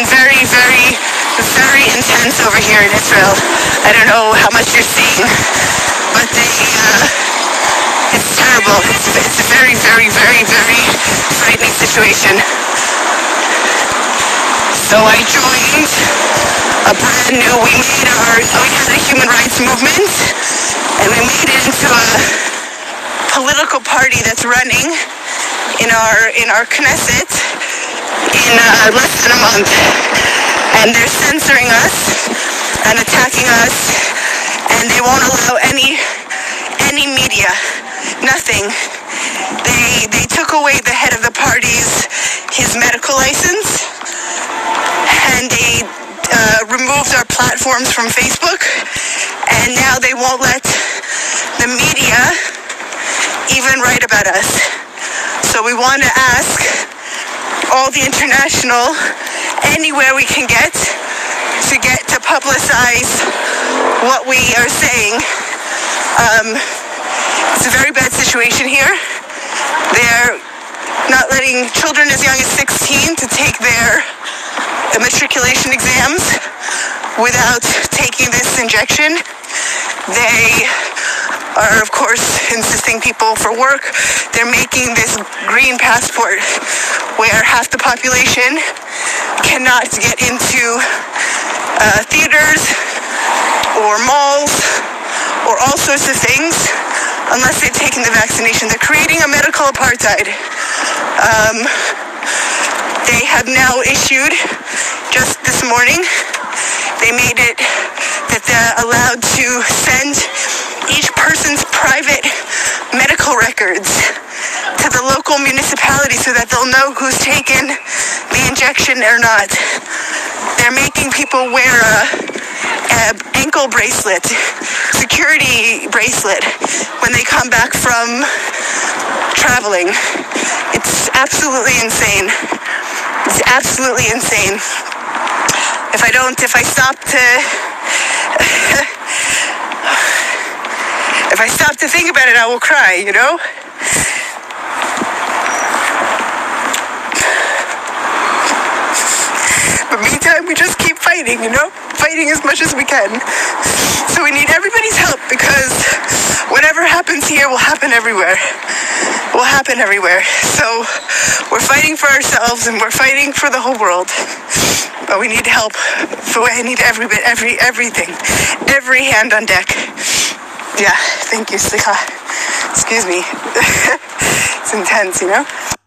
been very, very, very intense over here in Israel. I don't know how much you're seeing, but they, uh, it's terrible. It's, it's a very, very, very, very frightening situation. So I joined a brand new, we made our, we had a human rights movement, and we made it into a political party that's running in our in our Knesset in uh, less than a month, and they're censoring us and attacking us, and they won't allow any any media, nothing. They they took away the head of the party's his medical license, and they uh, removed our platforms from Facebook, and now they won't let the media even write about us. So we want to ask all the international, anywhere we can get, to get to publicize what we are saying. Um, it's a very bad situation here. They're not letting children as young as 16 to take their matriculation exams without taking this injection. They are, of course, insisting people for work. They're making this green passport where half the population cannot get into uh, theaters or malls or all sorts of things unless they've taken the vaccination. They're creating a medical apartheid. Um, they have now issued, just this morning, they made it that they're allowed to send each person's private medical records to the local municipality so that they'll know who's taken the injection or not. They're making people wear a, a ankle bracelet, security bracelet when they come back from traveling. It's absolutely insane. It's absolutely insane. If I don't, if I stop to if I stop to think about it, I will cry, you know? But meantime, we just keep fighting, you know? Fighting as much as we can. So we need everybody's help because whatever happens here will happen everywhere. Will happen everywhere. So we're fighting for ourselves and we're fighting for the whole world. But we need help. So I need every bit, every everything, every hand on deck. Yeah, thank you, Slicha. Excuse me. it's intense, you know?